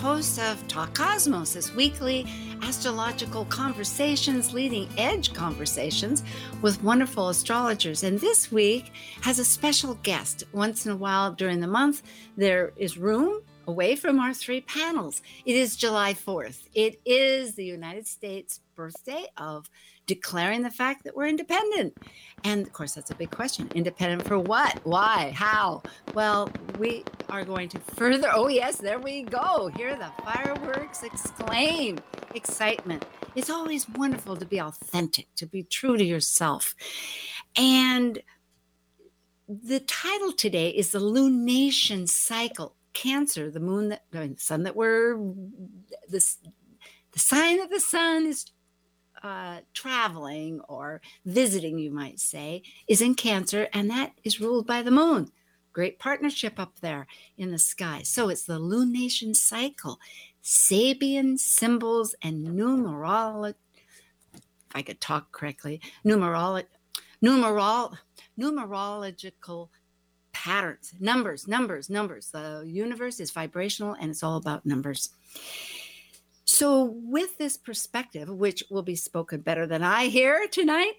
host of Talk Cosmos, this weekly astrological conversations, leading edge conversations with wonderful astrologers. And this week has a special guest. Once in a while during the month, there is room away from our three panels. It is July 4th. It is the United States birthday of declaring the fact that we're independent. And of course, that's a big question. Independent for what? Why? How? Well, we are going to further. Oh, yes, there we go. Hear the fireworks exclaim. Excitement. It's always wonderful to be authentic, to be true to yourself. And the title today is The Lunation Cycle. Cancer, the moon that, I mean, the sun that we're, this, the sign that the sun is uh, traveling or visiting, you might say, is in Cancer, and that is ruled by the moon. Great partnership up there in the sky. So it's the lunation cycle, Sabian symbols and numerology. If I could talk correctly, numerology, numerol, numerological patterns, numbers, numbers, numbers. The universe is vibrational, and it's all about numbers. So, with this perspective, which will be spoken better than I here tonight,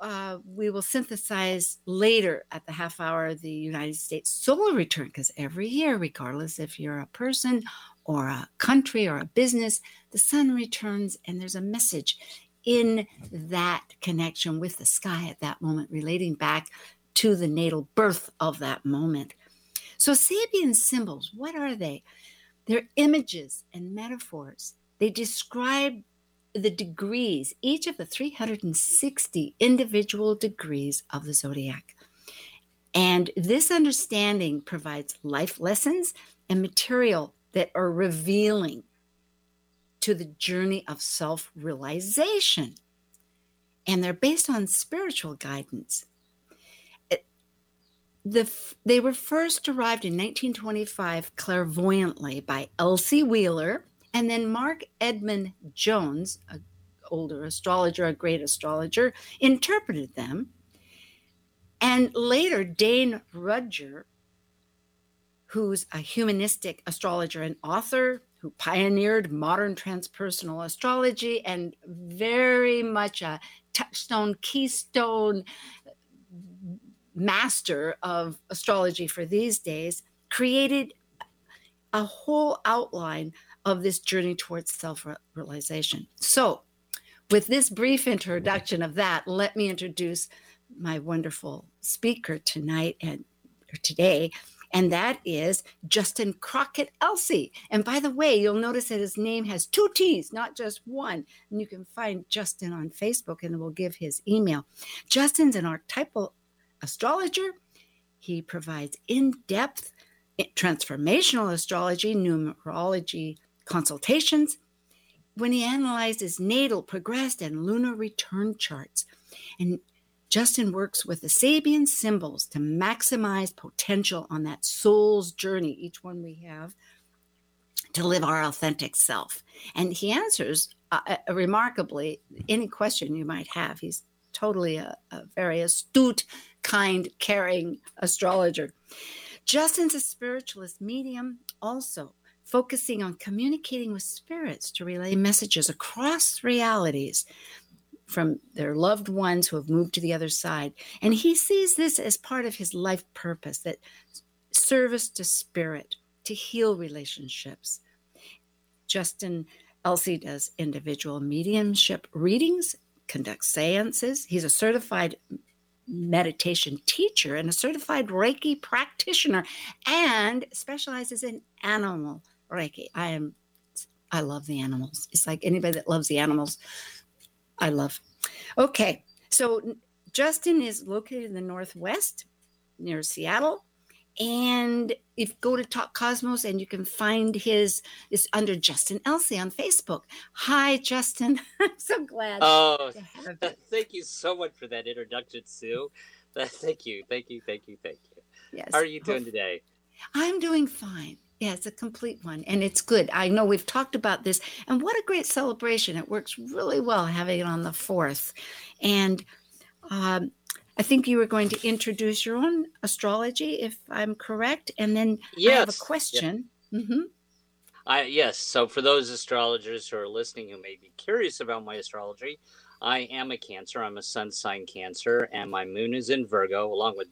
uh, we will synthesize later at the half hour the United States solar return, because every year, regardless if you're a person or a country or a business, the sun returns and there's a message in that connection with the sky at that moment, relating back to the natal birth of that moment. So, Sabian symbols, what are they? They're images and metaphors. They describe the degrees, each of the 360 individual degrees of the zodiac. And this understanding provides life lessons and material that are revealing to the journey of self realization. And they're based on spiritual guidance. The, they were first derived in 1925 clairvoyantly by Elsie Wheeler and then Marc Edmund Jones, an older astrologer, a great astrologer, interpreted them. And later, Dane Rudhyar, who's a humanistic astrologer and author who pioneered modern transpersonal astrology and very much a touchstone, keystone master of astrology for these days, created a whole outline of this journey towards self realization. So, with this brief introduction of that, let me introduce my wonderful speaker tonight and today, and that is Justin Crockett Elsey. And by the way, you'll notice that his name has two T's, not just one. And you can find Justin on Facebook and we'll give his email. Justin's an archetypal astrologer. He provides in depth transformational astrology, numerology consultations. When he analyzed his natal, progressed, and lunar return charts. And Justin works with the Sabian symbols to maximize potential on that soul's journey, each one we have, to live our authentic self. And he answers uh, uh, remarkably any question you might have. He's totally a, a very astute, kind, caring astrologer. Justin's a spiritualist medium also focusing on communicating with spirits to relay messages across realities from their loved ones who have moved to the other side. And he sees this as part of his life purpose that service to spirit, to heal relationships. Justin Elsey does individual mediumship readings, conducts seances. He's a certified meditation teacher and a certified Reiki practitioner and specializes in animal Reiki. I am, I love the animals. It's like anybody that loves the animals, I love. Okay, so Justin is located in the Northwest near Seattle, And if go to Talk Cosmos and you can find his is under Justin Elsey on Facebook. Hi, Justin. I'm so glad. Oh, thank you so much for that introduction, Sue. Thank you, thank you, thank you, thank you. Yes. How are you doing today? I'm doing fine. Yeah, it's a complete one and it's good. I know we've talked about this and what a great celebration. It works really well having it on the 4th. And um, I think you were going to introduce your own astrology, if I'm correct. And then yes. I have a question. Yeah. Mm-hmm. I, yes. So, for those astrologers who are listening who may be curious about my astrology, I am a Cancer. I'm a Sun sign Cancer, and my Moon is in Virgo, along with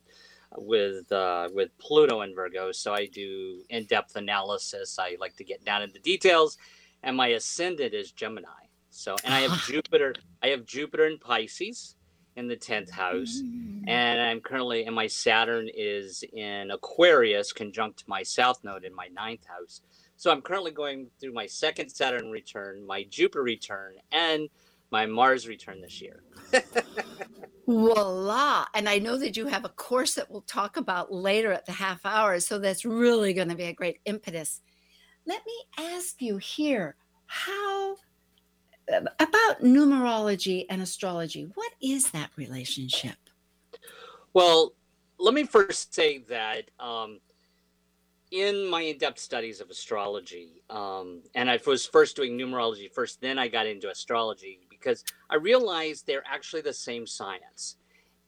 with uh, with Pluto in Virgo. So I do in depth analysis. I like to get down into details, and my ascendant is Gemini. So, and I have Jupiter. I have Jupiter in Pisces in the 10th house mm. and i'm currently and my saturn is in aquarius conjunct my south node in my ninth house. So i'm currently going through my second saturn return my jupiter return and my mars return this year. Voila! And i know that you have a course that we'll talk about later at the half hour so that's really going to be a great impetus. Let me ask you here how about numerology and astrology. What is that relationship? Well, let me first say that um, in my in-depth studies of astrology, um, and I was first doing numerology first, then I got into astrology because I realized they're actually the same science.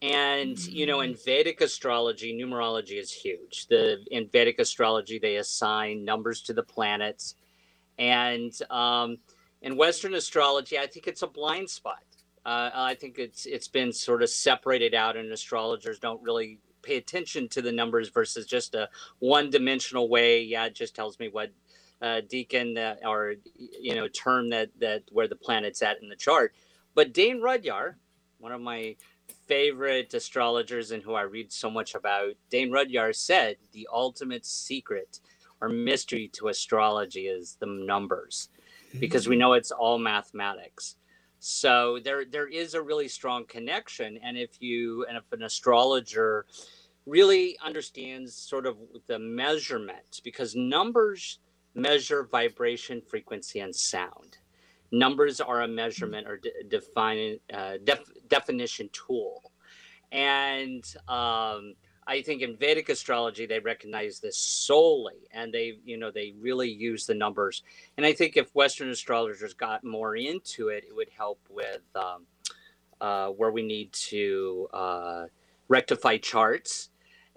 And mm-hmm. you know, in mm. Vedic astrology, numerology is huge. The in Vedic astrology, they assign numbers to the planets, and um, in Western astrology, I think it's a blind spot. Uh, I think it's it's been sort of separated out, and astrologers don't really pay attention to the numbers versus just a one-dimensional way. Yeah, it just tells me what uh, decan uh, or you know term that that where the planet's at in the chart. But Dane Rudhyar, one of my favorite astrologers and who I read so much about, Dane Rudhyar said the ultimate secret or mystery to astrology is the numbers because we know it's all mathematics. So there there is a really strong connection, and if you and if an astrologer really understands sort of the measurement, because numbers measure vibration, frequency, and sound. Numbers are a measurement or de- define uh, def- definition tool, and um, I think in Vedic astrology they recognize this solely, and they you know they really use the numbers. And I think if Western astrologers got more into it, it would help with um, uh, where we need to uh, rectify charts.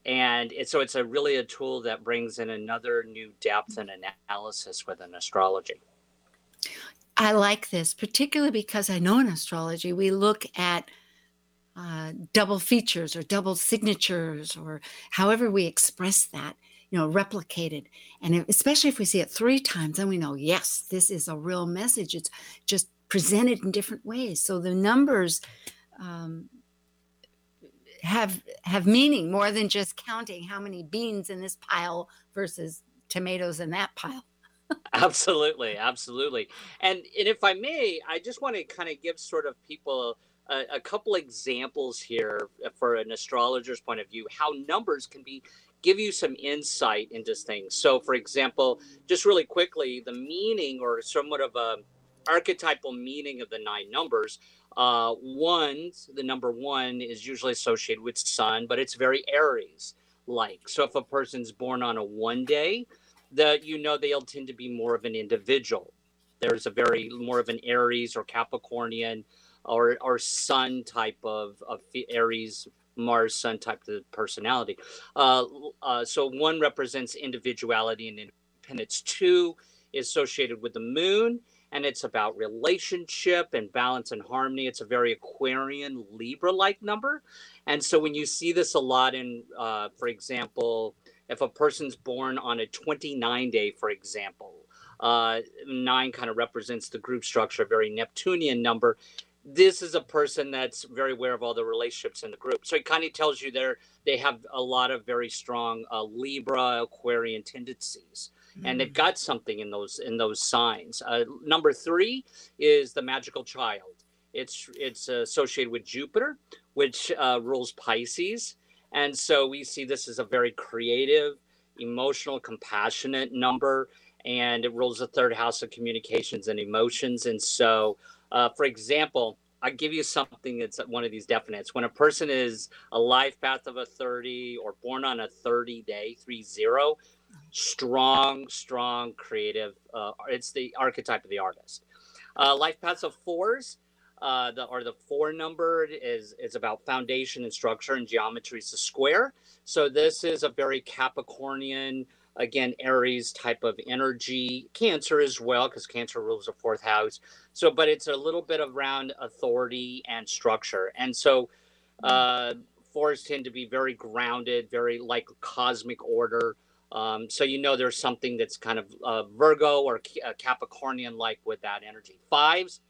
And it, so it's a really a tool that brings in another new depth and analysis within astrology. I like this, particularly because I know in astrology we look at uh, double features or double signatures or however we express that you know replicated and especially if we see it three times then we know yes this is a real message. It's just presented in different ways. So the numbers um, have have meaning more than just counting how many beans in this pile versus tomatoes in that pile. Absolutely absolutely. And and if i may i just want to kind of give sort of people a, a couple examples here for an astrologer's point of view how numbers can be give you some insight into things. So, for example, just really quickly, the meaning or somewhat of a archetypal meaning of the nine numbers. Uh, one, the number one is usually associated with sun, but it's very Aries like. So, if a person's born on a one day, that you know they'll tend to be more of an individual. There's a very more of an Aries or Capricornian or or Sun type of of Aries Mars Sun type of personality. Uh, uh, so one represents individuality and independence. Two is associated with the Moon, and it's about relationship and balance and harmony. It's a very Aquarian Libra like number, and so when you see this a lot in, uh, for example, if a person's born on a 29 day, for example. Uh, nine kind of represents the group structure, a very Neptunian number this is a person that's very aware of all the relationships in the group. So it kind of tells you there they have a lot of very strong uh, Libra Aquarian tendencies, mm-hmm. and they've mm. got something in those in those signs. Uh, number three is the magical child. It's it's associated with Jupiter, which uh, rules Pisces, And so we see this as a very creative, emotional, compassionate number. And it rules the third house of communications and emotions. And so, uh, for example, I give you something that's one of these definites. When a person is a life path of a 30 or born on a 30 day, 3 0, strong, strong, creative. Uh, it's the archetype of the artist. Uh, life paths of fours, uh, the or the four numbered is is about foundation and structure and geometry. It's a square. So this is a very Capricornian, again Aries type of energy. Cancer as well, because Cancer rules the fourth house. So, but it's a little bit around authority and structure. And so, uh, fours tend to be very grounded, very like cosmic order. Um, so you know there's something that's kind of uh, Virgo or uh, Capricornian like with that energy. Fives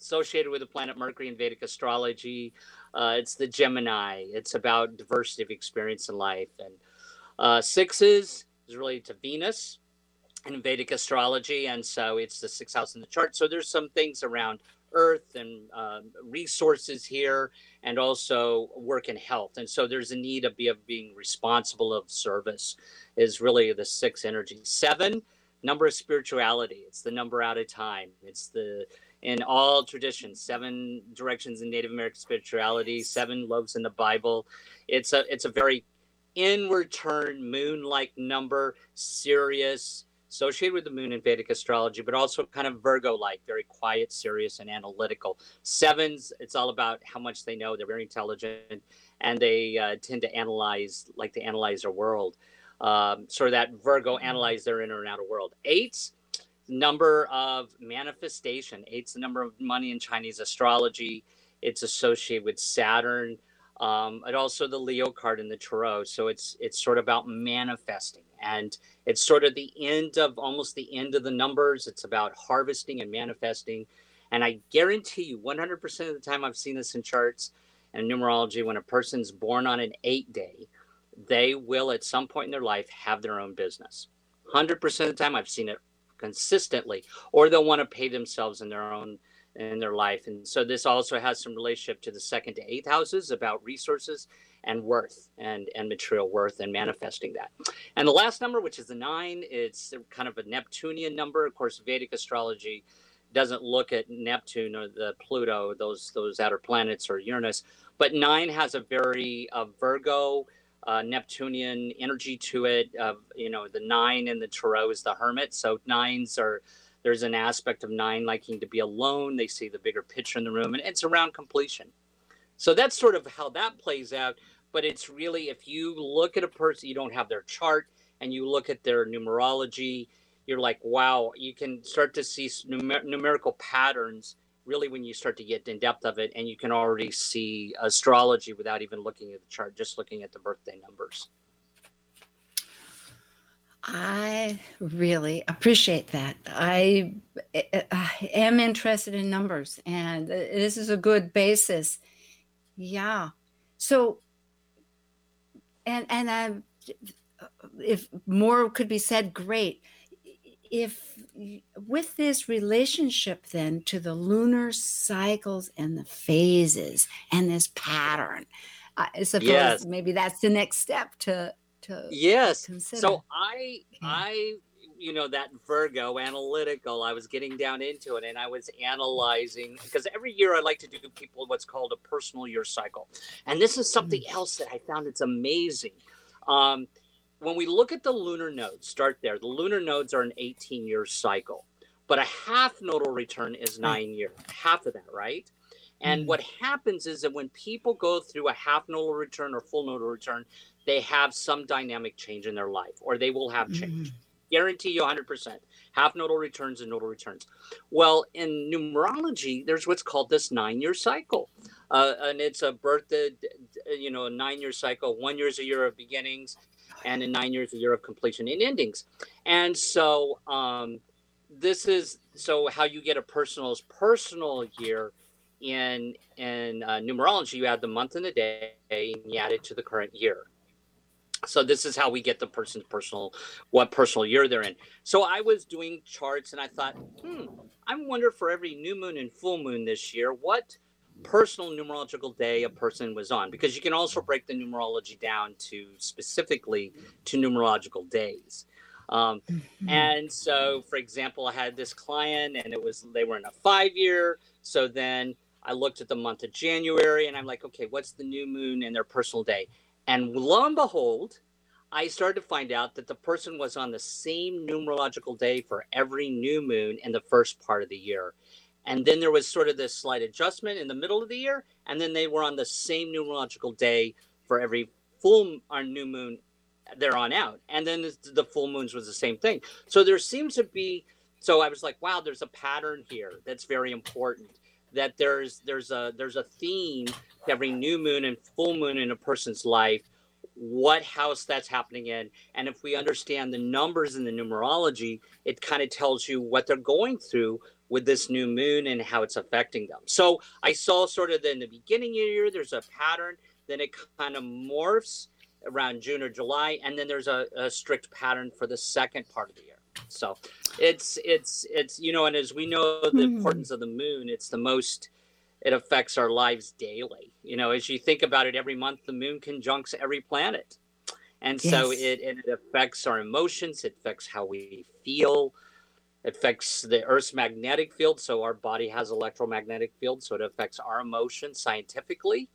associated with the planet Mercury in Vedic astrology. Uh, it's the Gemini. It's about diversity of experience in life. And uh, sixes is related to Venus in Vedic astrology. And so it's the sixth house in the chart. So there's some things around earth and uh, resources here and also work and health. And so there's a need of, be, of being responsible of service is really the six energy. Seven, number of spirituality. It's the number out of time. It's the in all traditions, seven directions in Native American spirituality, seven loaves in the Bible. It's a it's a very inward turn moon-like number, serious, associated with the moon in Vedic astrology, but also kind of Virgo-like, very quiet, serious, and analytical. Sevens, it's all about how much they know. They're very intelligent, and they uh, tend to analyze like they analyze their world. Um, sort of that Virgo analyze their inner and outer world. Eights, number of manifestation. Eight's the number of money in Chinese astrology. It's associated with Saturn, um, and also the Leo card in the Tarot. So it's it's sort of about manifesting, and it's sort of the end of almost the end of the numbers. It's about harvesting and manifesting. And I guarantee you, 100% of the time I've seen this in charts and numerology, when a person's born on an eight day, they will at some point in their life have their own business. 100% of the time I've seen it consistently or they'll want to pay themselves in their own in their life and so this also has some relationship to the second to eighth houses about resources and worth and and material worth and manifesting that and the last number which is the nine it's kind of a neptunian number of course vedic astrology doesn't look at neptune or the pluto those those outer planets or uranus but nine has a very uh, virgo uh, Neptunian energy to it. Of you know, the nine in the tarot is the hermit. So nines are there's an aspect of nine liking to be alone. They see the bigger picture in the room, and it's around completion. So that's sort of how that plays out. But it's really if you look at a person, you don't have their chart, and you look at their numerology, you're like, wow, you can start to see numer- numerical patterns really when you start to get in depth of it and you can already see astrology without even looking at the chart just looking at the birthday numbers i really appreciate that. I, I am interested in numbers and this is a good basis. Yeah. So and and i if more could be said great. If with this relationship then to the lunar cycles and the phases and this pattern i suppose yes. maybe that's the next step to to yes consider. so i i you know that virgo analytical i was getting down into it and i was analyzing because every year i like to do people what's called a personal year cycle and this is something mm. else that i found it's amazing um, when we look at the lunar nodes, start there. The lunar nodes are an 18 year cycle, but a half nodal return is nine years, half of that, right? And mm what happens is that when people go through a half nodal return or full nodal return, they have some dynamic change in their life, or they will have change. mm Guarantee you 100%. Half nodal returns and nodal returns. Well, in numerology, there's what's called this nine year cycle. Uh, and it's a birth, you know, a nine year cycle. One year is a year of beginnings, and in nine years a year of completion and endings and so um, this is so how you get a personal's personal year in in uh, numerology you add the month and the day and you add it to the current year. So this is how we get the person's personal what personal year they're in. So i was doing charts and i thought hmm i wonder for every new moon and full moon this year what personal numerological day a person was on? Because you can also break the numerology down to specifically to numerological days. Um, mm-hmm. and so for example i had this client and it was they were in a five year so then i looked at the month of january and i'm like okay what's the new moon and their personal day and lo and behold I started to find out that the person was on the same numerological day for every new moon in the first part of the year. And then there was sort of this slight adjustment in the middle of the year. And then they were on the same numerological day for every full or uh, new moon there on out. And then the full moons was the same thing. So there seems to be, so I was like, wow, there's a pattern here that's very important. That there's there's a there's a theme to every new moon and full moon in a person's life what house that's happening in. And if we understand the numbers in the numerology, it kind of tells you what they're going through with this new moon and how it's affecting them. So I saw sort of in the beginning of the year, there's a pattern, then it kind of morphs around June or July, and then there's a, a strict pattern for the second part of the year. So it's it's it's you know, and as we know the mm-hmm. importance of the moon, it's the most it affects our lives daily. You know, as you think about it, every month the moon conjuncts every planet. And so yes. it, it affects our emotions, it affects how we feel, it affects the Earth's magnetic field. So our body has electromagnetic field. So it affects our emotions scientifically,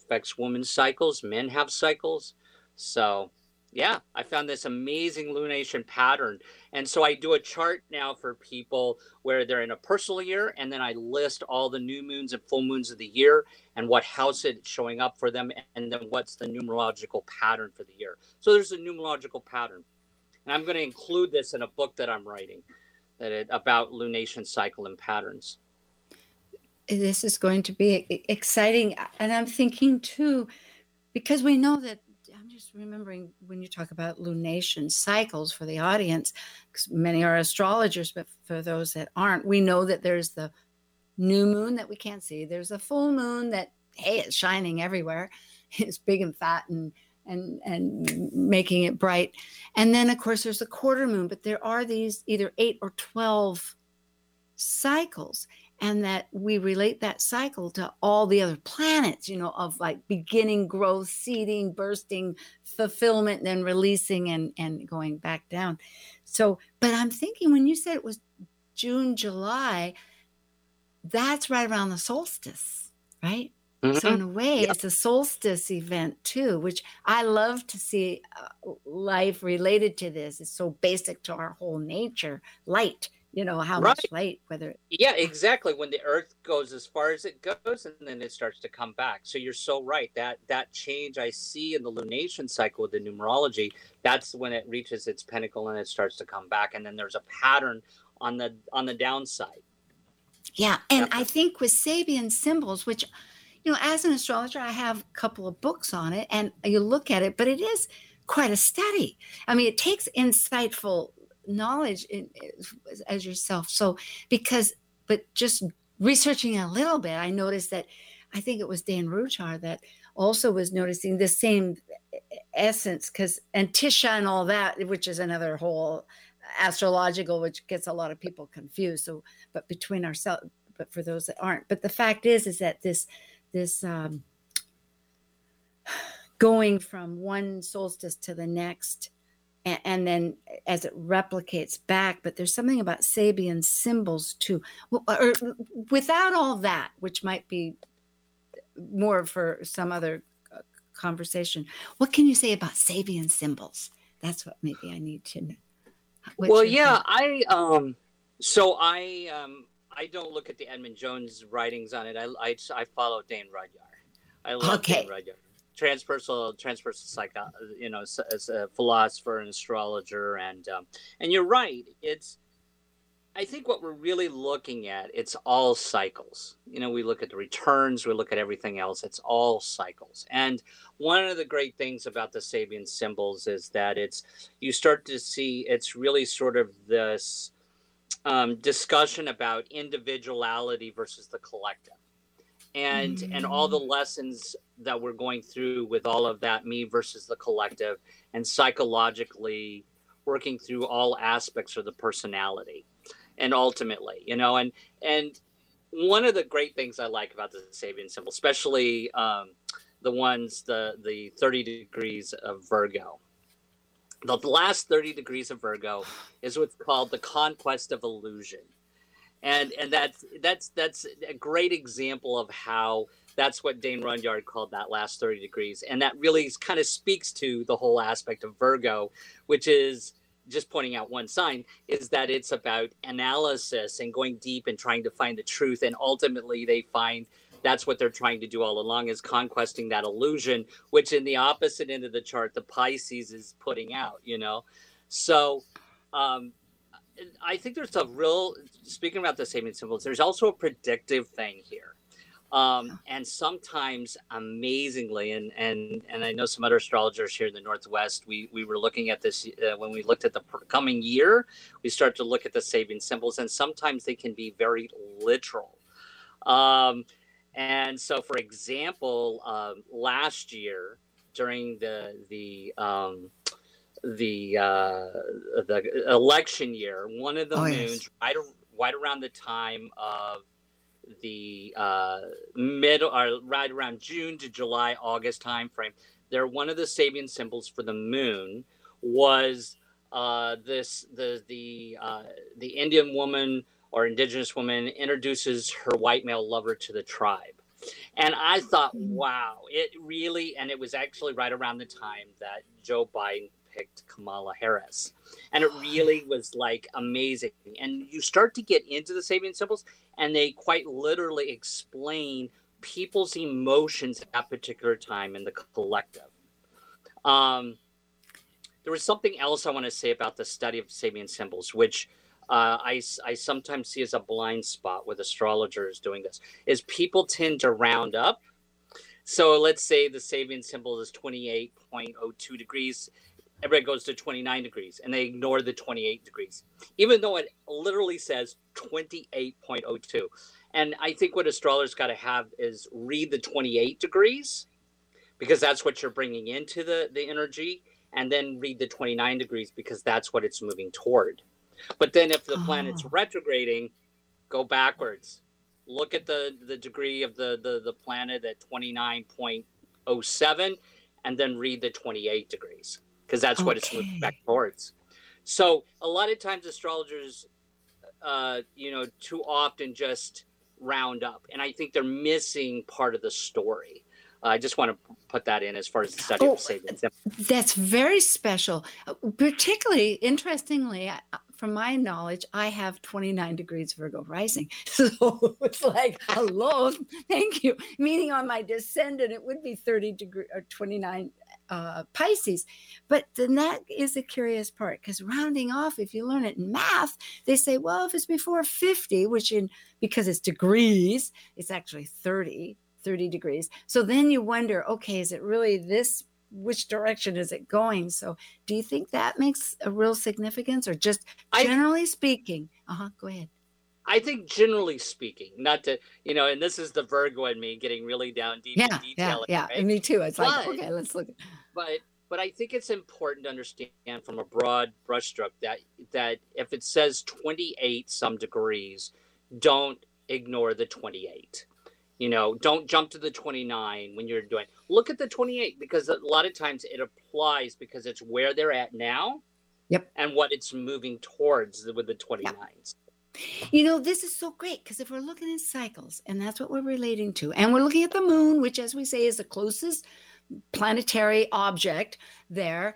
affects women's cycles, men have cycles. So yeah, I found this amazing lunation pattern. And so I do a chart now for people where they're in a personal year, and then I list all the new moons and full moons of the year and what house it's showing up for them, and then what's the numerological pattern for the year. So there's a numerological pattern. And I'm going to include this in a book that I'm writing that it, about lunation cycle and patterns. This is going to be exciting. And I'm thinking too, because we know that remembering when you talk about lunation cycles for the audience, because many are astrologers, but for those that aren't, we know that there's the new moon that we can't see. There's a full moon that, hey, it's shining everywhere. It's big and fat and and and making it bright. And then of course there's a quarter moon, but there are these either eight or twelve cycles and that we relate that cycle to all the other planets, you know, of like beginning, growth, seeding, bursting, fulfillment, then releasing and and going back down. So, but I'm thinking when you said it was June, July, that's right around the solstice, right? Mm-hmm. So in a way, yep. it's a solstice event too, which I love to see uh, life related to this. It's so basic to our whole nature, light you know how right. much light whether yeah exactly when the earth goes as far as it goes and then it starts to come back. So you're so right that that change i see in the lunation cycle with the numerology that's when it reaches its pinnacle and it starts to come back and then there's a pattern on the on the downside. Yeah and i think with sabian symbols which you know as an astrologer i have a couple of books on it and you look at it but it is quite a study. I mean it takes insightful knowledge in, as yourself. So, because, but just researching a little bit, I noticed that I think it was Dan Rudhyar that also was noticing the same essence because and Tisha and all that, which is another whole astrological, which gets a lot of people confused. So, but between ourselves, but for those that aren't, but the fact is, is that this, this, um, going from one solstice to the next and, and then as it replicates back. But there's something about Sabian symbols too. Or without all that, which might be more for some other uh, conversation. What can you say about Sabian symbols? That's what maybe I need to know. What's well, yeah, I um, so I um, I don't look at the Edmund Jones writings on it. I I, I follow Dane Rudhyar. I love okay. Dan Rudhyar transpersonal transpersonal psycho you know as a philosopher and astrologer and um, and you're right it's i think what we're really looking at it's all cycles. You know we look at the returns we look at everything else it's all cycles. And one of the great things about the sabian symbols is that it's you start to see it's really sort of this um, discussion about individuality versus the collective and and all the mm. lessons that we're going through with all of that me versus the collective and psychologically working through all aspects of the personality and ultimately you know and and one of the great things I like about the Sabian symbol, especially um, the ones the the 30 degrees of Virgo. The last 30 degrees of Virgo is what's called the conquest of illusion. And and that's that's that's a great example of how that's what Dane Rudhyar called that last 30 degrees. And that really kind of speaks to the whole aspect of Virgo, which is just pointing out one sign is that it's about analysis and going deep and trying to find the truth. And ultimately, they find that's what they're trying to do all along is conquesting that illusion, which in the opposite end of the chart, the Pisces is putting out, you know? So, um, I think there's a real, speaking about the Sabian symbols, there's also a predictive thing here. Um, and sometimes amazingly, and, and, and I know some other astrologers here in the Northwest, we, we were looking at this uh, when we looked at the coming year, we start to look at the Sabian symbols, and sometimes they can be very literal. Um, and so, for example, um, last year during the, the, um, the uh, the election year, one of the oh, moons yes. right, right around the time of the uh, mid or right around June to July, August timeframe. They're one of the Sabian symbols for the moon was uh, this the the uh, the Indian woman or indigenous woman introduces her white male lover to the tribe. And I thought, mm. wow, it really, and it was actually right around the time that Joe Biden picked Kamala Harris. And it really was like amazing. And you start to get into the Sabian symbols, and they quite literally explain people's emotions at that particular time in the collective. Um, there was something else I want to say about the study of Sabian symbols, which uh, I, I sometimes see as a blind spot with astrologers doing this, is people tend to round up. So let's say the Sabian symbol is 28.02 degrees everybody goes to 29 degrees and they ignore the 28 degrees, even though it literally says 28.02. And I think what astrologers got to have is read the 28 degrees because that's what you're bringing into the, the energy, and then read the 29 degrees because that's what it's moving toward. But then if the oh. planet's ah. retrograding, go backwards. Look at the, the degree of the, the, the planet at 29.07 and then read the 28 degrees because that's okay. what it's moving back towards. So a lot of times astrologers, uh, you know, too often just round up, and I think they're missing part of the story. Uh, I just want to put that in as far as the study oh, of Satan. That's very special. Uh, particularly interestingly, from my knowledge, I have 29 degrees Virgo rising. So it's like, hello, thank you. Meaning on my descendant, it would be 30 degree or 29 uh, Pisces. But then that is the curious part because rounding off, if you learn it in math, they say, well, if it's before 50, which in because it's degrees, it's actually 30, 30 degrees. So then you wonder, okay, is it really this? Which direction is it going? So, do you think that makes a real significance, or just generally I, speaking? Uh huh. Go ahead. I think generally speaking, not to you know, and this is the Virgo in me getting really down deep yeah, Yeah, yeah, right? me too. It's but, like okay, let's look. But but I think it's important to understand from a broad brushstroke that that if it says 28 some degrees, don't ignore the 28. You know, don't jump to the 29 when you're doing. Look at the 28 because a lot of times it applies because it's where they're at now. Yep. And what it's moving towards with the 29s. Yep. You know, this is so great because if we're looking at cycles, and that's what we're relating to, and we're looking at the moon, which, as we say, is the closest planetary object there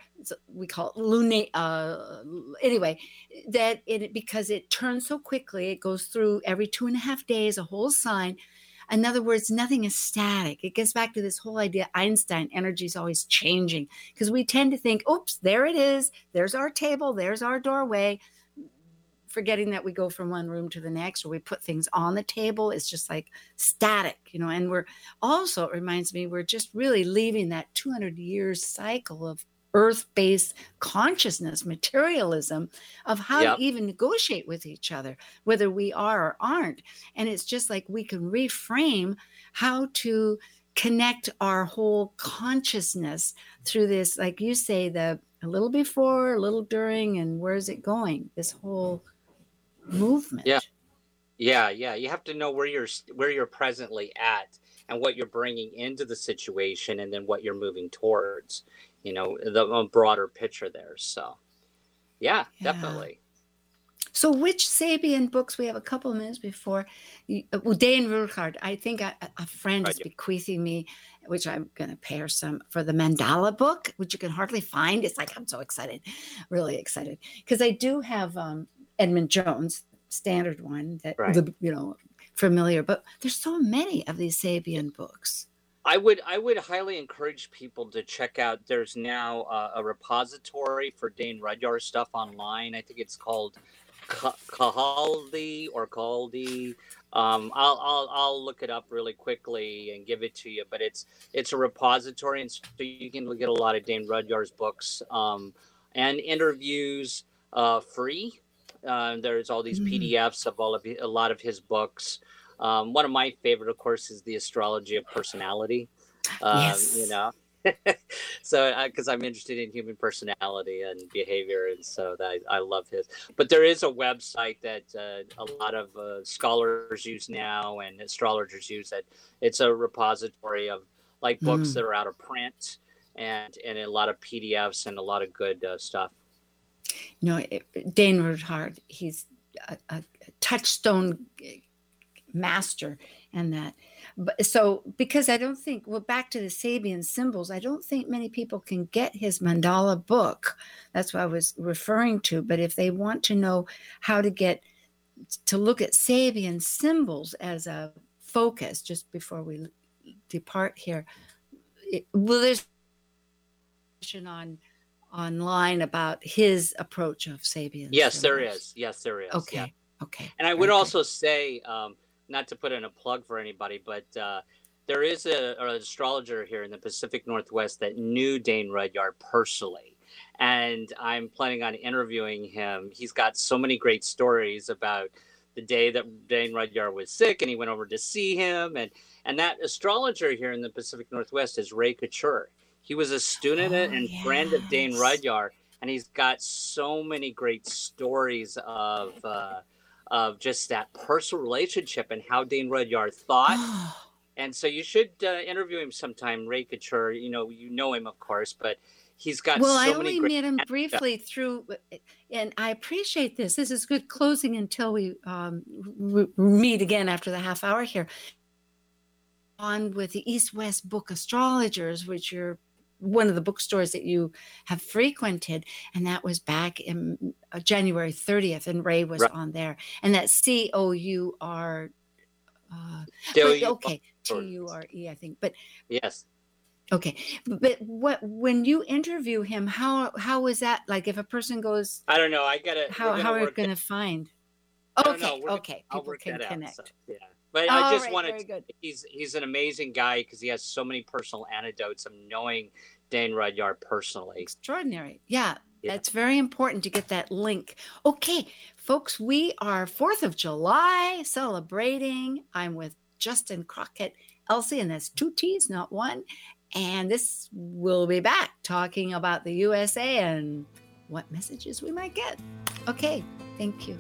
we call it lunar uh, anyway that it because it turns so quickly it goes through every two and a half days a whole sign. In other words nothing is static. It gets back to this whole idea einstein energy is always changing because we tend to think oops there it is. There's our table. There's our doorway forgetting that we go from one room to the next or we put things on the table it's just like static you know and we're also it reminds me we're just really leaving that 200 years cycle of earth-based consciousness materialism of how yep. to even negotiate with each other whether we are or aren't and it's just like we can reframe how to connect our whole consciousness through this like you say the a little before a little during and where's it going this whole movement. Yeah. Yeah, yeah. You have to know where you're where you're presently at and what you're bringing into the situation, and then what you're moving towards. You know, the broader picture there. So, yeah, yeah. definitely. So, which Sabian books? We have a couple of minutes before. Uh, well, Dane Rudhyar. I think a, a friend is bequeathing me, which I'm going to pay her some for the Mandala book, which you can hardly find. It's like I'm so excited, really excited, because I do have um, Edmund Jones, standard one that right. the you know familiar, but there's so many of these Sabian books. I would I would highly encourage people to check out. There's now uh, a repository for Dane Rudhyar stuff online. I think it's called Khaldea or Kaldi. Um, I'll, I'll I'll look it up really quickly and give it to you. But it's it's a repository, and so you can get a lot of Dane Rudhyar's books um, and interviews uh, free. Uh, there's all these mm. PDFs of all of a lot of his books. Um, one of my favorite, of course, is the Astrology of Personality. Um, yes. You know, so because uh, I'm interested in human personality and behavior, and so that I, I love his. But there is a website that uh, a lot of uh, scholars use now and astrologers use. That it's a repository of like books mm. that are out of print and and a lot of PDFs and a lot of good uh, stuff. No, Dane Rudhyar, he's a, a touchstone master and that. But so because i don't think well back to the sabian symbols i don't think many people can get his mandala book. That's what i was referring to. But if they want to know how to get to look at sabian symbols as a focus just before we depart here it, well there's on online about his approach of sabian yes there is yes there is okay yeah. okay and i would okay. also say um, not to put in a plug for anybody, but uh, there is a, an astrologer here in the Pacific Northwest that knew Dane Rudhyar personally. And I'm planning on interviewing him. He's got so many great stories about the day that Dane Rudhyar was sick and he went over to see him. And, and that astrologer here in the Pacific Northwest is Ray Couture. He was a student oh, and yes. friend of Dane Rudhyar, And he's got so many great stories of uh, of just that personal relationship and how Dane Rudhyar thought. and so you should uh, interview him sometime, Ray Couture. You know, you know him, of course, but he's got well, so I only met him briefly through, and I appreciate this. This is good closing until we um, meet again after the half hour here. On with the East West Book Astrologers, which you're one of the bookstores that you have frequented, and that was back in uh, January 30th, and Ray was right. on there, and that C O U R. Uh, okay, T U R E, I think, but yes, okay, but what when you interview him, how how was that like? If a person goes, I don't know, I gotta. How how are you gonna find? Okay, okay, people can connect. Out, so, yeah. But I just right, wanted to, he's he's an amazing guy because he has so many personal anecdotes of knowing Dane Rudhyar personally. Extraordinary. Yeah, yeah, that's very important to get that link. Okay, folks, we are 4th of July celebrating. I'm with Justin Crockett, Elsey, and that's two T's, not one. And this will be back talking about the USA and what messages we might get. Okay, thank you.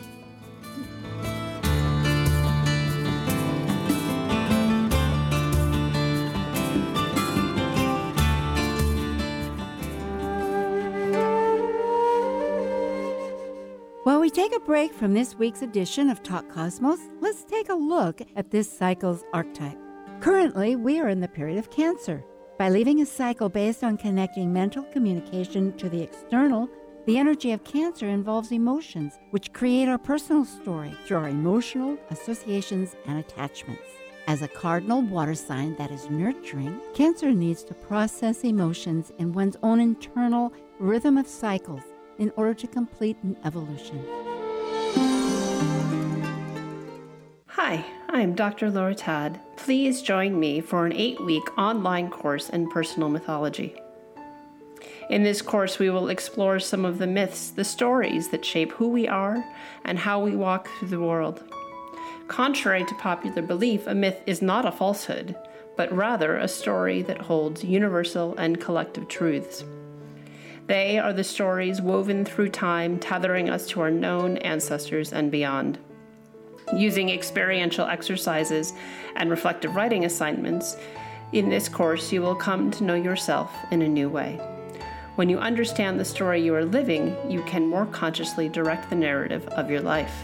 Take a break from this week's edition of Talk Cosmos, let's take a look at this cycle's archetype. Currently, we are in the period of Cancer. By leaving a cycle based on connecting mental communication to the external, the energy of Cancer involves emotions, which create our personal story through our emotional associations and attachments. As a cardinal water sign that is nurturing, Cancer needs to process emotions in one's own internal rhythm of cycles in order to complete an evolution. Hi, I'm Dr. Laura Todd. Please join me for an eight week online course in personal mythology. In this course, we will explore some of the myths, the stories that shape who we are and how we walk through the world. Contrary to popular belief, a myth is not a falsehood, but rather a story that holds universal and collective truths. They are the stories woven through time, tethering us to our known ancestors and beyond. Using experiential exercises and reflective writing assignments, in this course you will come to know yourself in a new way. When you understand the story you are living, you can more consciously direct the narrative of your life.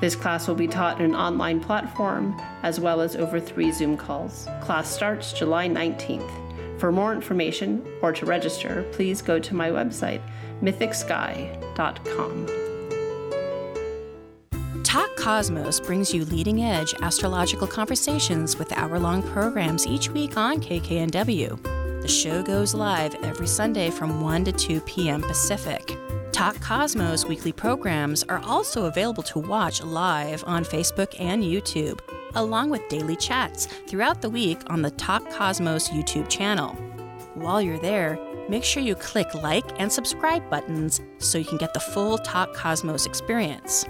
This class will be taught in an online platform as well as over three Zoom calls. Class starts July 19th. For more information or to register, please go to my website, mythicsky.com. Talk Cosmos brings you leading edge astrological conversations with hour long programs each week on KKNW. The show goes live every Sunday from 1 to 2 p.m. Pacific. Talk Cosmos weekly programs are also available to watch live on Facebook and YouTube, along with daily chats throughout the week on the Talk Cosmos YouTube channel. While you're there, make sure you click like and subscribe buttons so you can get the full Talk Cosmos experience.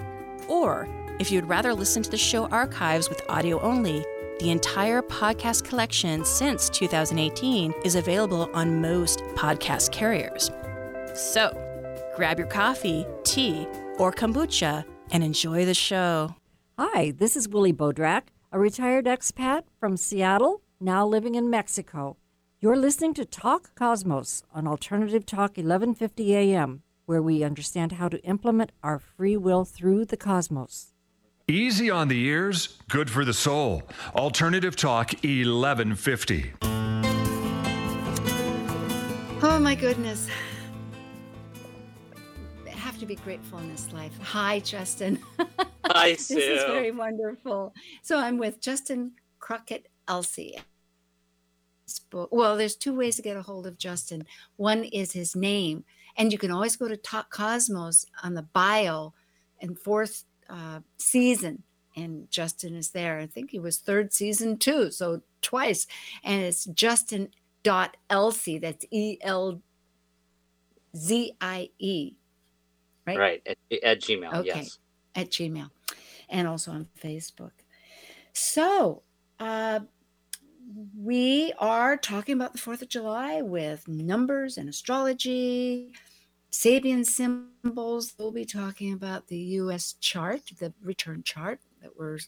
Or, if you'd rather listen to the show archives with audio only, the entire podcast collection since 2018 is available on most podcast carriers. So, grab your coffee, tea, or kombucha and enjoy the show. Hi, this is Willie Bodrak, a retired expat from Seattle, now living in Mexico. You're listening to Talk Cosmos on Alternative Talk 1150 AM, where we understand how to implement our free will through the cosmos. Easy on the ears, good for the soul. Alternative Talk 1150. Oh my goodness. To be grateful in this life. Hi, Justin. Hi, Sue. this is very wonderful. So I'm with Justin Crockett Elsey. Well, there's two ways to get a hold of Justin. One is his name, and you can always go to Talk Cosmos on the bio and fourth uh, season, and Justin is there. I think he was third season too, so twice. And it's Justin dot Elsey. That's E L Z I E. Right. Right at, at Gmail. Okay. Yes. At Gmail, and also on Facebook. So. Uh, we are talking about the 4th of July with numbers and astrology, Sabian symbols. We'll be talking about the US chart, the return chart that we're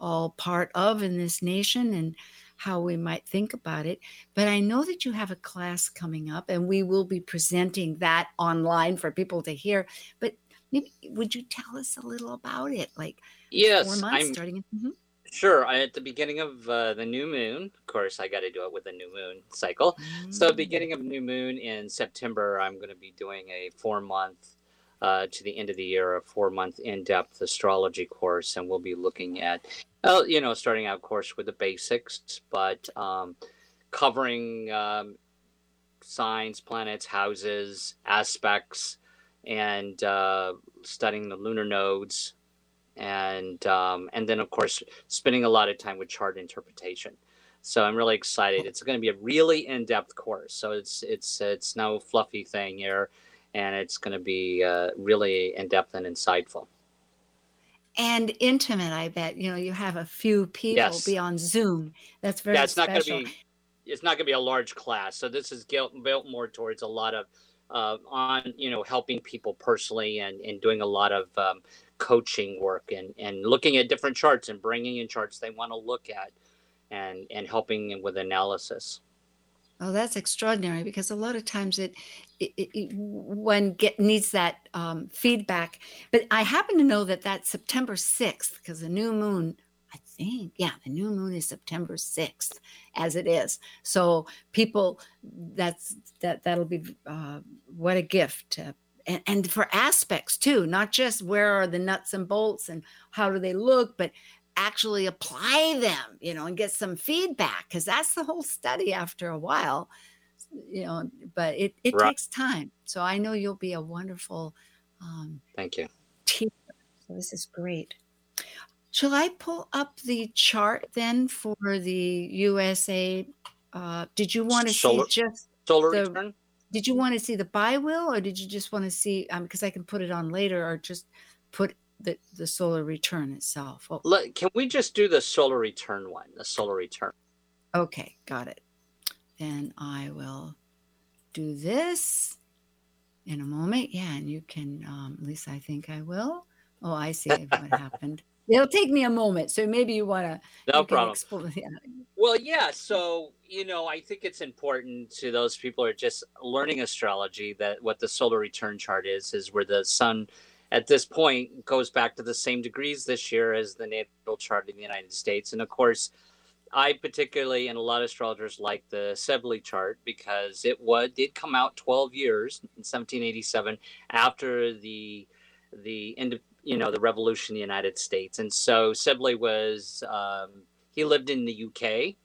all part of in this nation and how we might think about it. But I know that you have a class coming up and we will be presenting that online for people to hear. But maybe would you tell us a little about it? Like Yes. four months I'm, starting in mhm. Sure. I, at the beginning of uh, the new moon, of course, I got to do it with the new moon cycle. So, Mm. beginning of new moon in September, I'm going to be doing a four month uh, to the end of the year, a four month in depth astrology course, and we'll be looking at, uh, you know, starting out, of course, with the basics, but um, covering um, signs, planets, houses, aspects, and uh, studying the lunar nodes, and um, and then of course spending a lot of time with chart interpretation. So I'm really excited. It's going to be a really in-depth course. So it's it's it's no fluffy thing here, and it's going to be uh, really in-depth and insightful. and intimate, I bet. You know, you have a few people Yes. be on Zoom. That's very yeah, it's not gonna be it's not going to be a large class. So this is built built more towards a lot of uh, on you know helping people personally and and doing a lot of um, coaching work and and looking at different charts and bringing in charts they want to look at and and helping with analysis. Oh, that's extraordinary because a lot of times it, it, it one get needs that um, feedback. But I happen to know that that's September sixth because the new moon. I think yeah, the new moon is September sixth, as it is. So people, that's that that'll be uh, what a gift. To, and, and for aspects too, not just where are the nuts and bolts and how do they look, but actually apply them, you know, and get some feedback because that's the whole study after a while, you know, but it, it Right. takes time. So I know you'll be a wonderful um, Thank you. teacher. So this is great. Shall I pull up the chart then for the USA? Uh, did you want to see Solar- just, Solar The- return. did you want to see the bi-wheel or did you just want to see, um, because I can put it on later or just put the, the solar return itself? Oh, Let, can we just do the solar return one? The solar return. Okay, got it. Then I will do this in a moment. Yeah, and you can, um, at least I think I will, Oh, I see what happened. It'll take me a moment, so maybe you want to. No problem. Expl- yeah. Well, yeah. So you know, I think it's important to those people who are just learning astrology that what the solar return chart is is where the sun, at this point, goes back to the same degrees this year as the natal chart in the United States, and of course. I particularly and a lot of astrologers like the Sibley chart because it was did come out 12 years in 1787 after the the end you know the revolution in the United States, and so Sibley was um, he lived in the UK,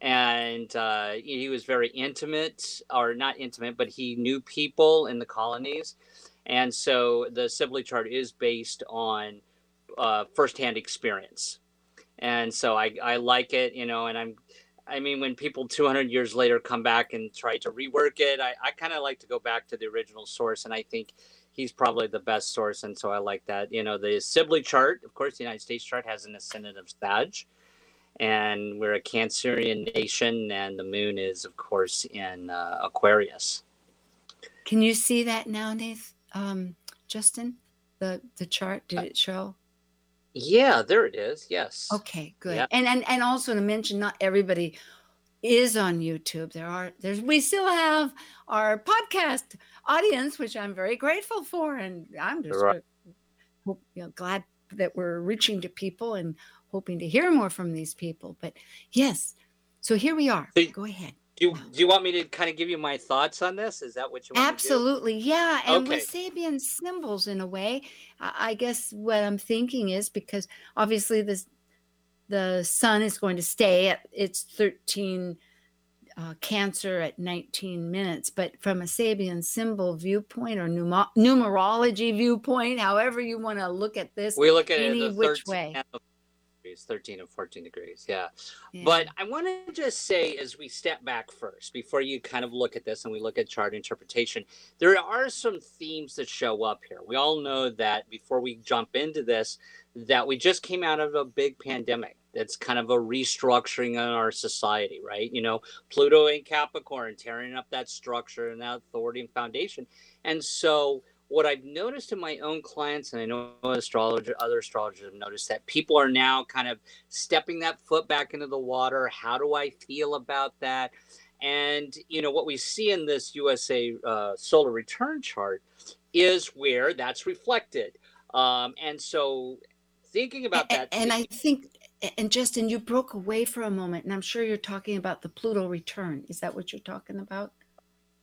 and uh, he was very intimate, or not intimate, but he knew people in the colonies, and so the Sibley chart is based on uh, firsthand experience, and so I I like it, you know, and I'm. I mean, when people 200 years later come back and try to rework it, I, I kind of like to go back to the original source. And I think he's probably the best source, and so I like that. You know, the Sibley chart, of course, the United States chart has an ascendant of Sag, and we're a Cancerian nation, and the moon is, of course, in uh, Aquarius. Can you see that now, Nath? Um, Justin, the the chart did it show? Yeah, there it is. Yes. Okay, good. Yeah. And and and also to mention, not everybody is on YouTube. There are there's we still have our podcast audience, which I'm very grateful for, and I'm just right. you know, glad that we're reaching to people and hoping to hear more from these people. But yes, so here we are. So, Go ahead. Do you, do you want me to kind of give you my thoughts on this? Is that what you want Absolutely, yeah. And okay. with Sabian symbols, in a way, I guess what I'm thinking is because obviously this the sun is going to stay at its 13 uh, cancer at 19 minutes but from a sabian symbol viewpoint or numer- numerology viewpoint however you want to look at this we look at any which way 13 and 14 degrees yeah. yeah. but i want to just say as we step back first before you kind of look at this and we look at chart interpretation there are some themes that show up here we all know that before we jump into this that we just came out of a big pandemic that's kind of a restructuring in our society, right? You know, Pluto in Capricorn tearing up that structure and that authority and foundation. And so, what I've noticed in my own clients, and I know astrologer, other astrologers have noticed that people are now kind of stepping that foot back into the water. How do I feel about that? And you know what we see in this USA uh, solar return chart is where that's reflected. Um, and so, thinking about that, and, and I think and Justin, you broke away for a moment, and I'm sure you're talking about the Pluto return. Is that what you're talking about?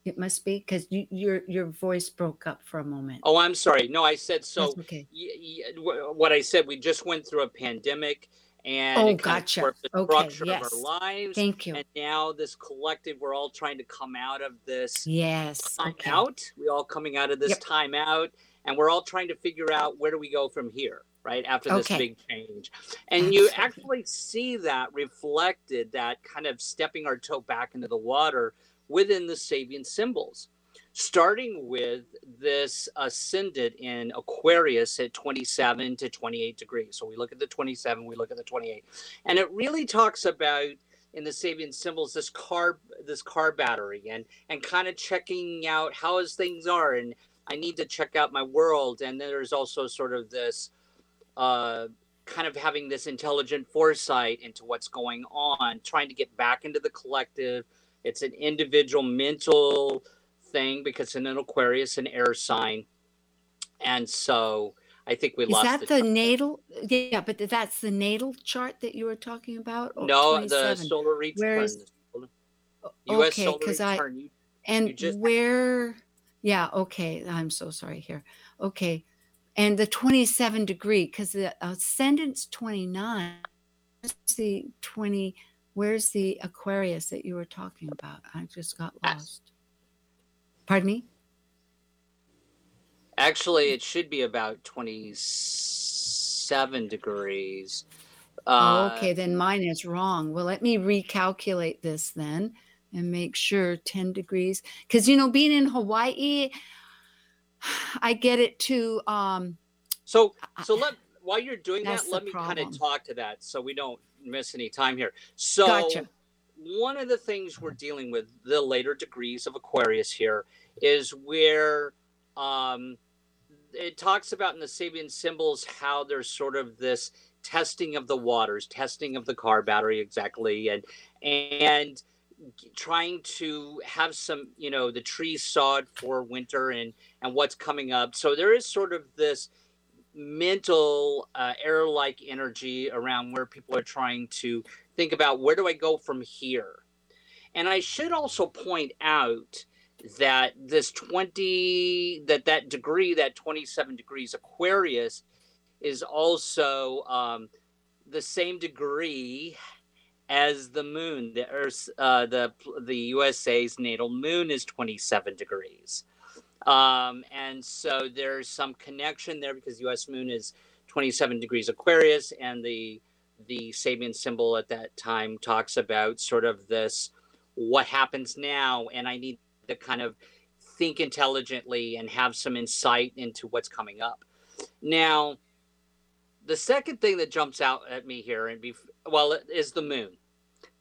It must be because you, your your voice broke up for a moment. Oh, I'm sorry. No, I said so. That's okay. Y- y- what I said, we just went through a pandemic, and oh, gotcha. the okay, structure yes. of our lives. Thank you. And now this collective, we're all trying to come out of this. Yes. Okay. out. We all coming out of this yep. time out, and we're all trying to figure out where do we go from here right after this okay. big change and you actually see that reflected that kind of stepping our toe back into the water within the sabian symbols starting with this ascendant in aquarius at 27 to 28 degrees so we look at the 27 we look at the 28 and it really talks about in the Sabian symbols this car this car battery and and kind of checking out how things are and I need to check out my world and then there's also sort of this uh, kind of having this intelligent foresight into what's going on, trying to get back into the collective. It's an individual mental thing because in an Aquarius, an air sign. And so I think we Is lost. Is that the, the natal? Yeah, but that's the natal chart that you were talking about? Oh, no, 27? the solar return. Where is. Okay, because I you, and you just, where? Yeah, okay. I'm so sorry here. Okay, and the 27 degree because the ascendant's 29 where's the 20 where's the aquarius that you were talking about? I just got lost. Pardon me? Actually it should be about 27 degrees. Uh, okay then mine is wrong. Well let me recalculate this then and make sure 10 degrees because you know being in hawaii I get it to. Um, so, so let while you're doing that, let me kind of talk to that so we don't miss any time here. So, gotcha. one of the things we're dealing with the later degrees of Aquarius here is where um, it talks about in the Sabian symbols how there's sort of this testing of the waters, testing of the car battery exactly, and and trying to have some, you know, the trees sawed for winter and and what's coming up. So there is sort of this mental uh, air-like energy around where people are trying to think about where do I go from here. And I should also point out that this 20 that that degree that 27 degrees aquarius is also um, the same degree as the moon the earth uh, the the usa's natal moon is 27 degrees um, and so there's some connection there because us moon is 27 degrees aquarius and the the sabian symbol at that time talks about sort of this what happens now and i need to kind of think intelligently and have some insight into what's coming up. Now, the second thing that jumps out at me here, and be, well, is the moon.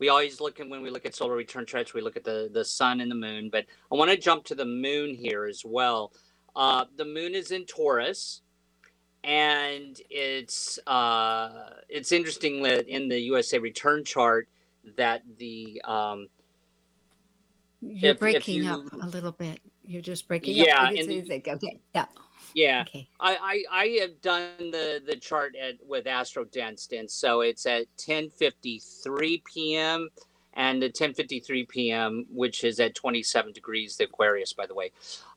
We always look at when we look at solar return charts, we look at the the sun and the moon. But I want to jump to the moon here as well. Uh, the moon is in Taurus, and it's uh, it's interesting that in the USA return chart that the um, you're if, breaking if you, up a little bit. You're just breaking yeah, up. Yeah. Okay. Yeah. Yeah. Okay. I, I, I have done the, the chart at with Astrodienst, and so it's at 10:53 p.m. and at 10:53 p.m., which is at 27 degrees, the Aquarius, by the way.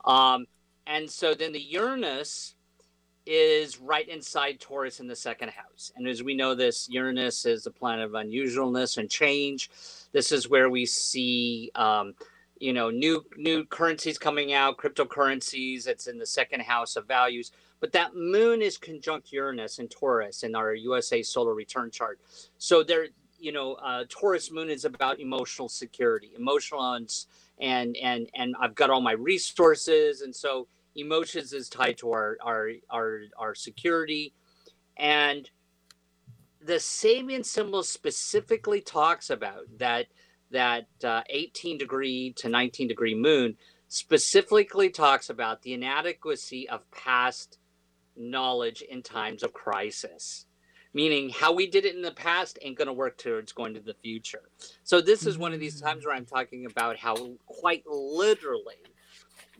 Um, and so then the Uranus is right inside Taurus in the second house. And as we know, this Uranus is the planet of unusualness and change. This is where we see um, you know new new currencies coming out cryptocurrencies it's in the second house of values. But that moon is conjunct uranus and taurus in our usa solar return chart. So there you know uh, taurus moon is about emotional security emotional and and and and i've got all my resources and so emotions is tied to our our our, our security. And the Sabian symbol specifically talks about that that uh, 18 degree to 19 degree moon specifically talks about the inadequacy of past knowledge in times of crisis. Meaning how we did it in the past ain't going to work towards going to the future. So this is one of these times where i'm talking about how quite literally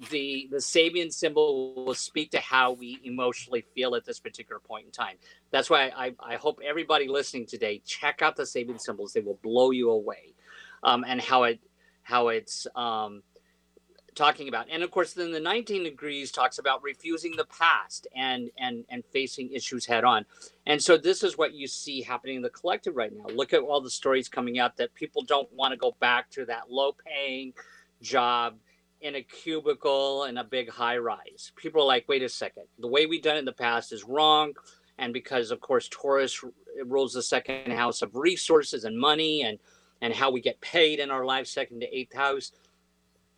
the the sabian symbol will speak to how we emotionally feel at this particular point in time. That's why i, I hope everybody listening today check out the sabian symbols. They will blow you away um, and how it how it's um, talking about. And of course, then the 19 degrees talks about refusing the past and and and facing issues head on. And so this is what you see happening in the collective right now. Look at all the stories coming out that people don't want to go back to that low paying job in a cubicle in a big high rise. People are like, wait a second, the way we've done it in the past is wrong. And because, of course, Taurus rules the second house of resources and money and and how we get paid in our lives, second to eighth house.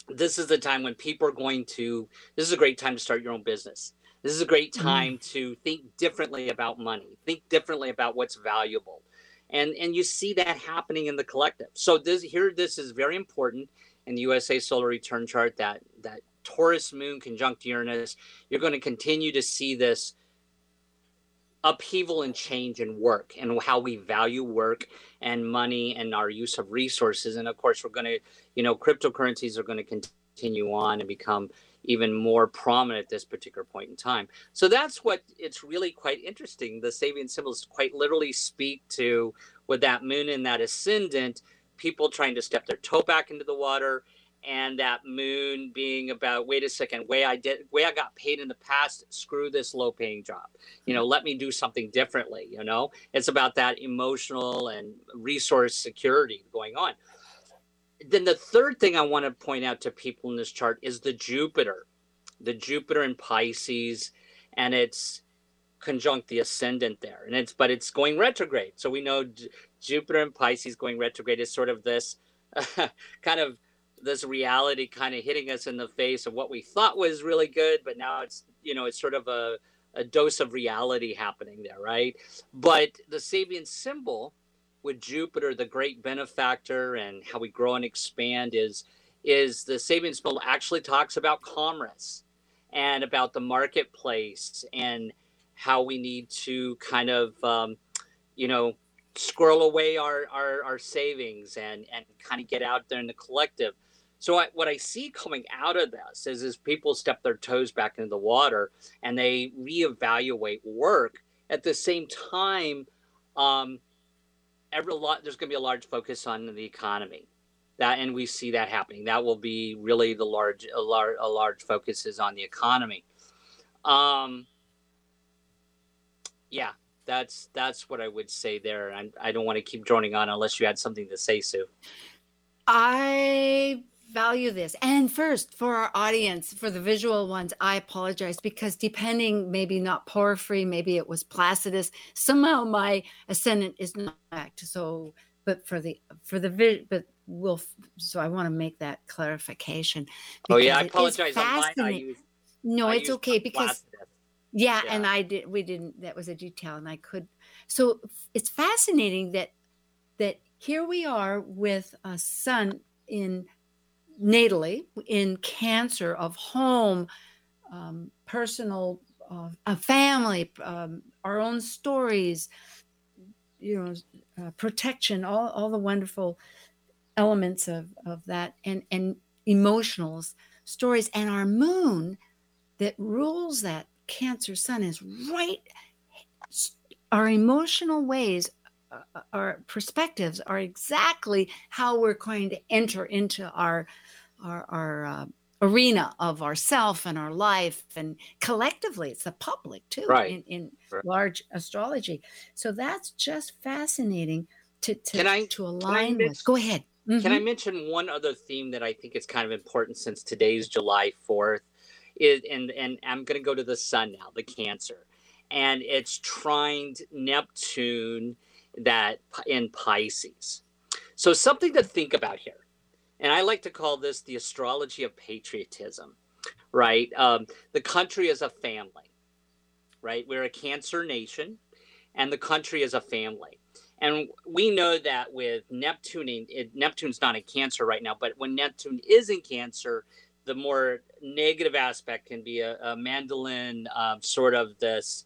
This is the time when people are going to, this is a great time to start your own business. This is a great mm-hmm. time mm. to think differently about money, think differently about what's valuable. And, and you see that happening in the collective. So this here, this is very important in the USA solar return chart that that Taurus moon conjunct Uranus. You're going to continue to see this upheaval and change in work and how we value work and money and our use of resources. And of course, we're going to, you know, cryptocurrencies are going to continue on and become even more prominent at this particular point in time. So that's what it's really quite interesting. The Sabian symbols quite literally speak to with that moon and that ascendant, people trying to step their toe back into the water and that moon being about wait a second way i did way i got paid in the past screw this low paying job. You know mm-hmm. let me do something differently you know? It's about that emotional and resource security going on. Then the third thing i want to point out to people in this chart is the jupiter the jupiter in pisces and it's conjunct the ascendant there and it's but it's going retrograde. So we know J- jupiter and pisces going retrograde is sort of this kind of this reality kind of hitting us in the face of what we thought was really good, but now it's you know it's sort of a, a dose of reality happening there, right? But the Sabian symbol with Jupiter, the great benefactor, and how we grow and expand is is the Sabian symbol actually talks about commerce and about the marketplace and how we need to kind of, um, you know, squirrel away our, our, our savings and, and kind of get out there in the collective. So I, what I see coming out of this is, is people step their toes back into the water and they reevaluate work. At the same time, um, every lot there's going to be a large focus on the economy. That and we see that happening. That will be really the large a large a large focus is on the economy. Um, yeah, that's that's what I would say there. I, I don't want to keep droning on unless you had something to say, Sue. I value this. And first, for our audience, for the visual ones, I apologize because depending, maybe not Porphyry, maybe it was Placidus. Somehow my ascendant is not correct. So, but for the for the but we'll. So I want to make that clarification. Oh yeah, I apologize. I used, no, I it's okay because. Yeah, Yeah. and I did. We didn't. That was a detail, and I could. So it's fascinating that that here we are with a sun in natally in cancer of home, um, personal, uh, a family, um, our own stories, you know, uh, protection, all all the wonderful elements of of that, and and emotionals stories, and our moon that rules that cancer sun is right our emotional ways our perspectives are exactly how we're going to enter into our our, our uh, arena of ourself and our life and collectively it's the public too Right. in, in Right. large astrology so that's just fascinating to to, Can I- to I align mention- with go ahead Can I Mhm. mention one other theme that I think is kind of important since today's July 4th? Is and and I'm going to go to the sun now, the Cancer, and it's trined Neptune that in Pisces. So something to think about here, and I like to call this the astrology of patriotism, right? Um, the country is a family, right? We're a Cancer nation, and the country is a family. And we know that with Neptune, Neptune's not in Cancer right now, but when Neptune is in Cancer, the more negative aspect can be a, a mandolin, um, sort of this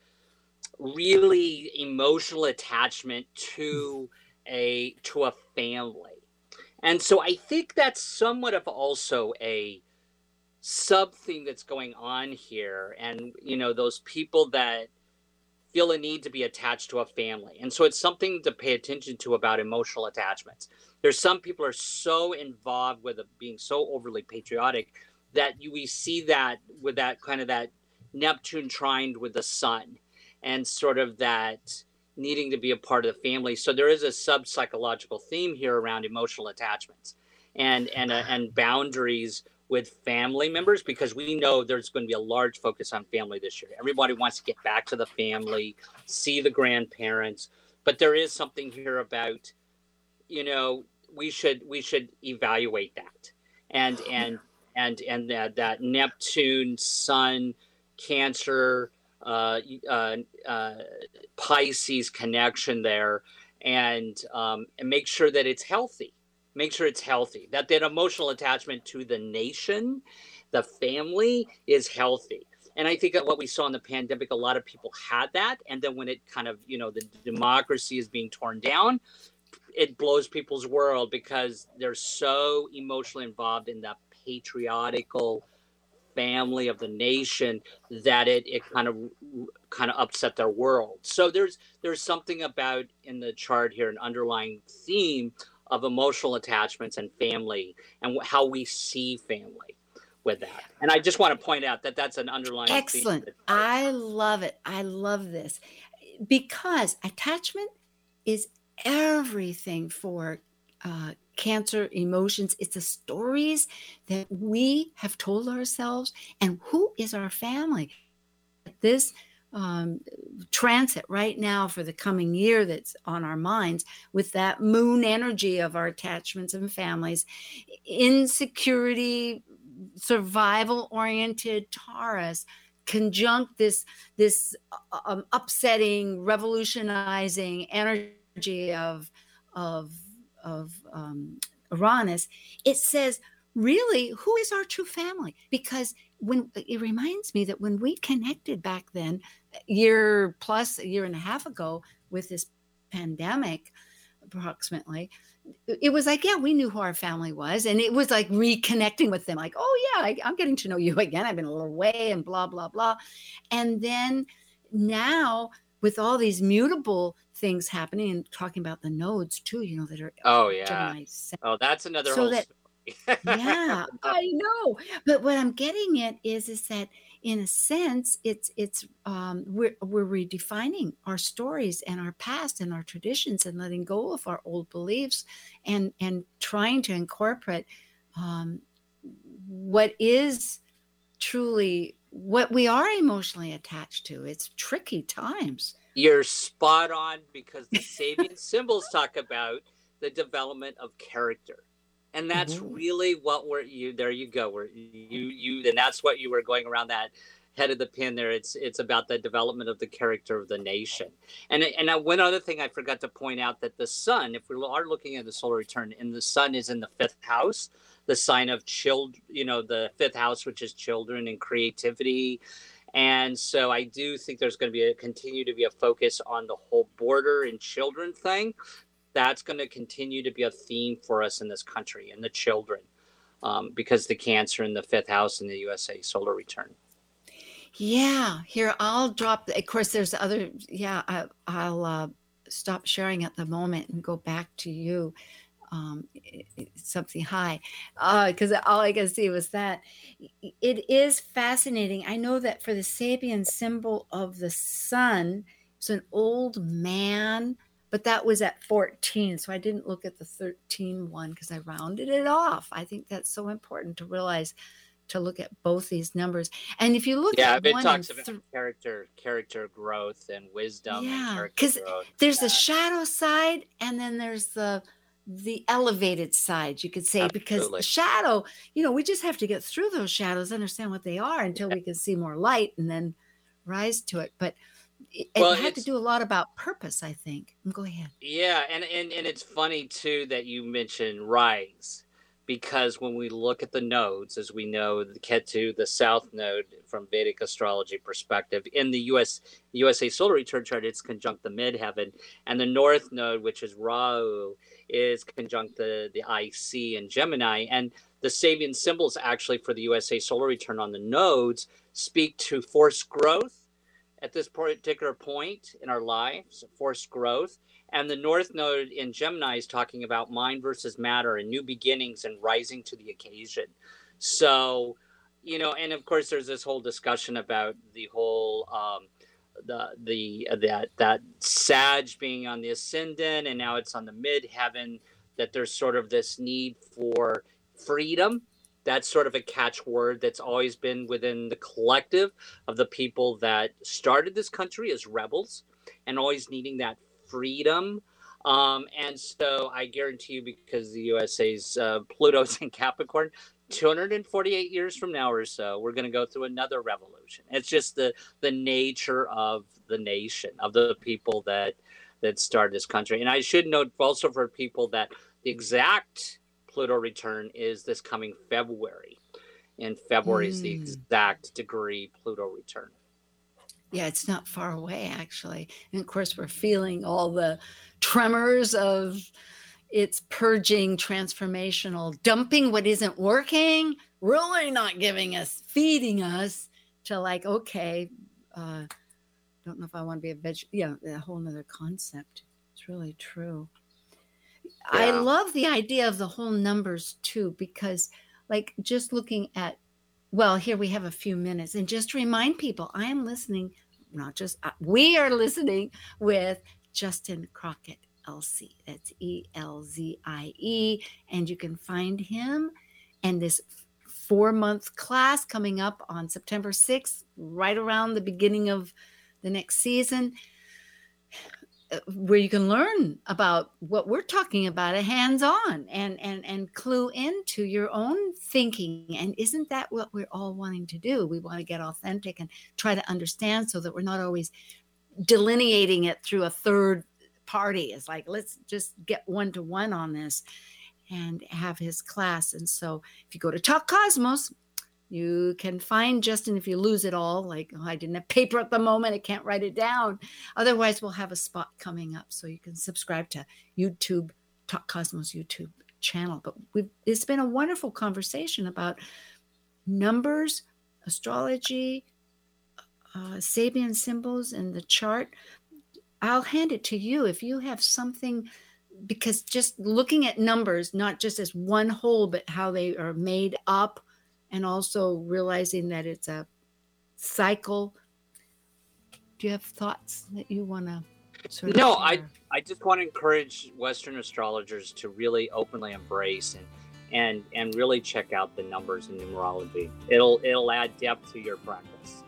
really emotional attachment to a to a family. And so I think that's somewhat of also a sub theme that's going on here. And you know, those people that feel a need to be attached to a family. And so it's something to pay attention to about emotional attachments. There's some people are so involved with being so overly patriotic that you we see that with that kind of that Neptune trined with the sun and sort of that needing to be a part of the family. So there is a sub psychological theme here around emotional attachments and and uh, and boundaries with family members because we know there's going to be a large focus on family this year. Everybody wants to get back to the family, see the grandparents, but there is something here about you know we should we should evaluate that and and and and that that Neptune Sun Cancer uh, uh, uh, Pisces connection there and um, and make sure that it's healthy. Make sure it's healthy. That that emotional attachment to the nation the family is healthy. And i think that what we saw in the pandemic a lot of people had that. And then when it kind of you know the democracy is being torn down it blows people's world because they're so emotionally involved in that patriotical family of the nation that it, it kind of kind of upset their world so there's there's something about in the chart here an underlying theme of emotional attachments and family and how we see family with that and i just want to point out that that's an underlying theme Excellent. the. I love it. I love this because attachment is everything for uh, cancer emotions. It's the stories that we have told ourselves, and who is our family. This um, transit right now for the coming year that's on our minds with that moon energy of our attachments and families, insecurity, survival oriented Taurus conjunct this this um, upsetting revolutionizing energy of of of um, Uranus it says really who is our true family because when it reminds me that when we connected back then, year plus a year and a half ago with this pandemic, approximately, it was like, yeah, we knew who our family was. And it was like reconnecting with them, like, oh, yeah, I, I'm getting to know you again. I've been a little away and blah, blah, blah. And then now, with all these mutable things happening and talking about the nodes too, you know, that are oh yeah. Oh, that's another so that, yeah, I know. But what I'm getting at is is that in a sense it's it's um we're we're redefining our stories and our past and our traditions and letting go of our old beliefs and and trying to incorporate um what is truly what we are emotionally attached to. It's tricky times. You're spot on because the Sabian symbols talk about the development of character. And that's mm-hmm. really what we're you there you go. Where you you and that's what you were going around that head of the pin there. It's it's about the development of the character of the nation. And and one other thing I forgot to point out that the sun, if we are looking at the solar return, and the sun is in the fifth house, the sign of children, you know, the fifth house, which is children and creativity. And so I do think there's going to be a continue to be a focus on the whole border and children thing. That's going to continue to be a theme for us in this country and the children, um, because the Cancer in the fifth house in the USA solar return. Yeah, here I'll drop. Of course, there's other. Yeah, I, will uh, stop sharing at the moment and go back to you um, something high because uh, all I could see was that. It is fascinating. I know that for the Sabian symbol of the sun, it's an old man, but that was at 14. So I didn't look at the 13 one because I rounded it off. I think that's so important to realize to look at both these numbers. And if you look yeah, at it talks about th- character, character growth and wisdom. Yeah, because there's the shadow side, and then there's the the elevated side, you could say, Absolutely. because the shadow, you know, we just have to get through those shadows, understand what they are until yeah. we can see more light and then rise to it. But it, well, it had to do a lot about purpose, I think. Mm, go ahead. Yeah, and, and and it's funny too that you mentioned rise because when we look at the nodes, as we know, the Ketu, the south node from Vedic astrology perspective, in the US USA solar return chart, it's conjunct the midheaven, and the north node, which is Rahu, is conjunct the, the IC in Gemini. And the Sabian symbols actually for the USA solar return on the nodes speak to forced growth at this particular point in our lives, forced growth and the North Node in Gemini is talking about mind versus matter and new beginnings and rising to the occasion. So, you know, and of course, there's this whole discussion about the whole um, the the uh, that that Sag being on the ascendant, and now it's on the mid heaven That there's sort of this need for freedom. That's sort of a catchword that's always been within the collective of the people that started this country as rebels, and always needing that freedom. Um, and so I guarantee you, because the USA's uh, Pluto's in Capricorn, 248 years from now or so, we're going to go through another revolution. It's just the the nature of the nation, of the people that that started this country. And I should note also for people that the exact Pluto return is this coming February. And February mm. is the hmm. exact degree Pluto return. Yeah, it's not far away, actually. And of course, we're feeling all the tremors of its purging, transformational, dumping what isn't working, really not giving us, feeding us to like, okay, uh, don't know if I want to be a veg. Yeah, a whole nother concept. It's really true. Yeah. I love the idea of the whole numbers too, because like just looking at well, here we have a few minutes. And just to remind people, I am listening, not just uh, we are listening with Justin Crockett, Elsey. That's E L Z I E. And you can find him and this four month class coming up on September 6th, right around the beginning of the next season. Uh, where you can learn about what we're talking about a hands-on and and and clue into your own thinking. And isn't that what we're all wanting to do? We want to get authentic and try to understand so that we're not always delineating it through a third party. It's like let's just get one to one on this and have his class. And so if you go to talk cosmos You can find Justin if you lose it all, like oh, I didn't have paper at the moment, I can't write it down. Otherwise, we'll have a spot coming up so you can subscribe to YouTube, Talk Cosmos YouTube channel. But it's been a wonderful conversation about numbers, astrology, uh, Sabian symbols, and the chart. I'll hand it to you if you have something because just looking at numbers, not just as one whole, but how they are made up, and also realizing that it's a cycle. Do you have thoughts that you want to sort of no share? i i just want to encourage western astrologers to really openly embrace and and and really check out the numbers in numerology it'll it'll add depth to your practice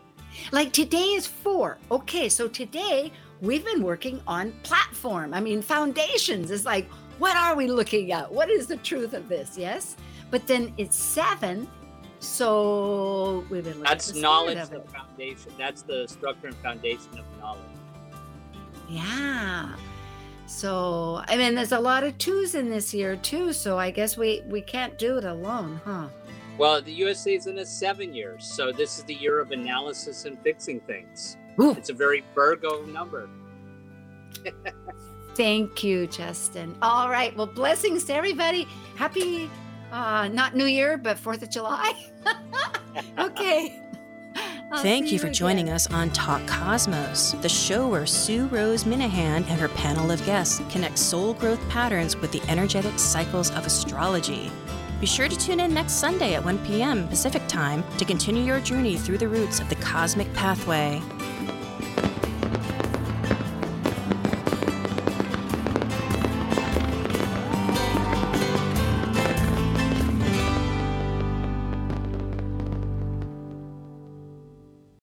Like today is four. Okay, so today we've been working on platform. I mean, foundations is like, what are we looking at? What is the truth of this? Yes. But then it's seven. So we've been looking that's at the spirit knowledge the foundation that's the structure and foundation of knowledge Yeah. So I mean, there's a lot of twos in this year too. So I guess we we can't do it alone, huh? well the usa is in a seven years so this is the year of analysis and fixing things Ooh. it's a very virgo number Thank you, Justin. All right. Well, blessings to everybody. Happy, uh, not New Year, but 4th of July. okay. I'll Thank you for joining us on Talk Cosmos, the show where Sue Rose Minahan and her panel of guests connect soul growth patterns with the energetic cycles of astrology. Be sure to tune in next Sunday at 1 p.m. Pacific Time to continue your journey through the roots of the cosmic pathway.